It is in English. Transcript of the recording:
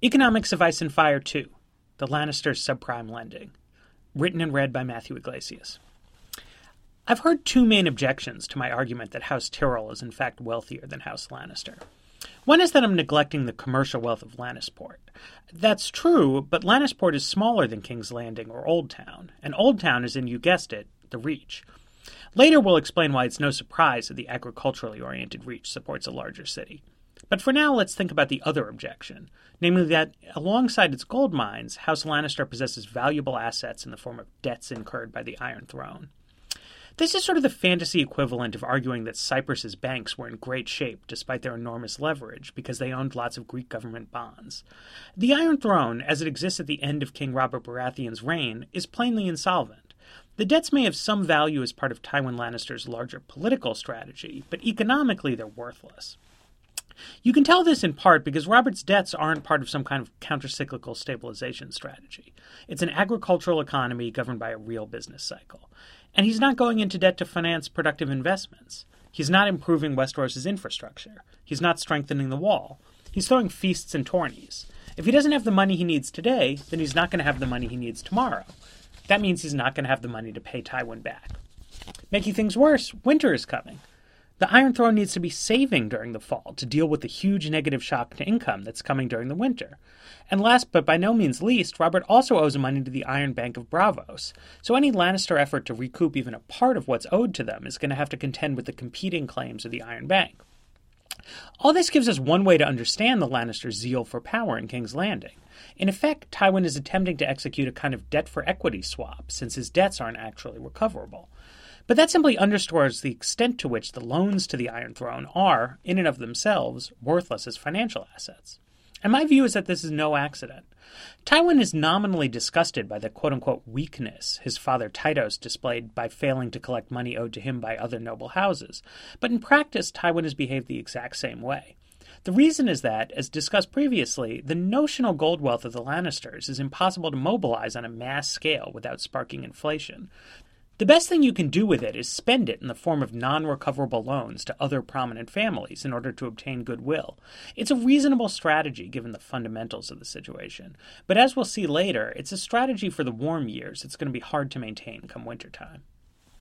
Economics of Ice and Fire 2 The Lannisters' Subprime Lending. Written and read by Matthew Yglesias. I've heard two main objections to my argument that House Tyrell is in fact wealthier than House Lannister. One is that I'm neglecting the commercial wealth of Lannisport. That's true, but Lannisport is smaller than King's Landing or Oldtown, and Oldtown is in, you guessed it, the Reach. Later we'll explain why it's no surprise that the agriculturally oriented Reach supports a larger city. But for now, let's think about the other objection, namely that alongside its gold mines, House Lannister possesses valuable assets in the form of debts incurred by the Iron Throne. This is sort of the fantasy equivalent of arguing that Cyprus's banks were in great shape despite their enormous leverage because they owned lots of Greek government bonds. The Iron Throne, as it exists at the end of King Robert Baratheon's reign, is plainly insolvent. The debts may have some value as part of Tywin Lannister's larger political strategy, but economically they're worthless. You can tell this in part because Robert's debts aren't part of some kind of countercyclical stabilization strategy. It's an agricultural economy governed by a real business cycle. And he's not going into debt to finance productive investments. He's not improving Westeros' infrastructure. He's not strengthening the wall. He's throwing feasts and tourneys. If he doesn't have the money he needs today, then he's not going to have the money he needs tomorrow. That means he's not going to have the money to pay Tywin back. Making things worse, winter is coming. The Iron Throne needs to be saving during the fall to deal with the huge negative shock to income that's coming during the winter. And last but by no means least, Robert also owes money to the Iron Bank of Braavos, so any Lannister effort to recoup even a part of what's owed to them is going to have to contend with the competing claims of the Iron Bank. All this gives us one way to understand the Lannisters' zeal for power in King's Landing. In effect, Tywin is attempting to execute a kind of debt for equity swap, since his debts aren't actually recoverable. But that simply underscores the extent to which the loans to the Iron Throne are, in and of themselves, worthless as financial assets. And my view is that this is no accident. Tywin is nominally disgusted by the quote unquote weakness his father Tytos displayed by failing to collect money owed to him by other noble houses, but in practice, Tywin has behaved the exact same way. The reason is that, as discussed previously, the notional gold wealth of the Lannisters is impossible to mobilize on a mass scale without sparking inflation. The best thing you can do with it is spend it in the form of non recoverable loans to other prominent families in order to obtain goodwill. It's a reasonable strategy given the fundamentals of the situation, but as we'll see later, it's a strategy for the warm years it's going to be hard to maintain come wintertime.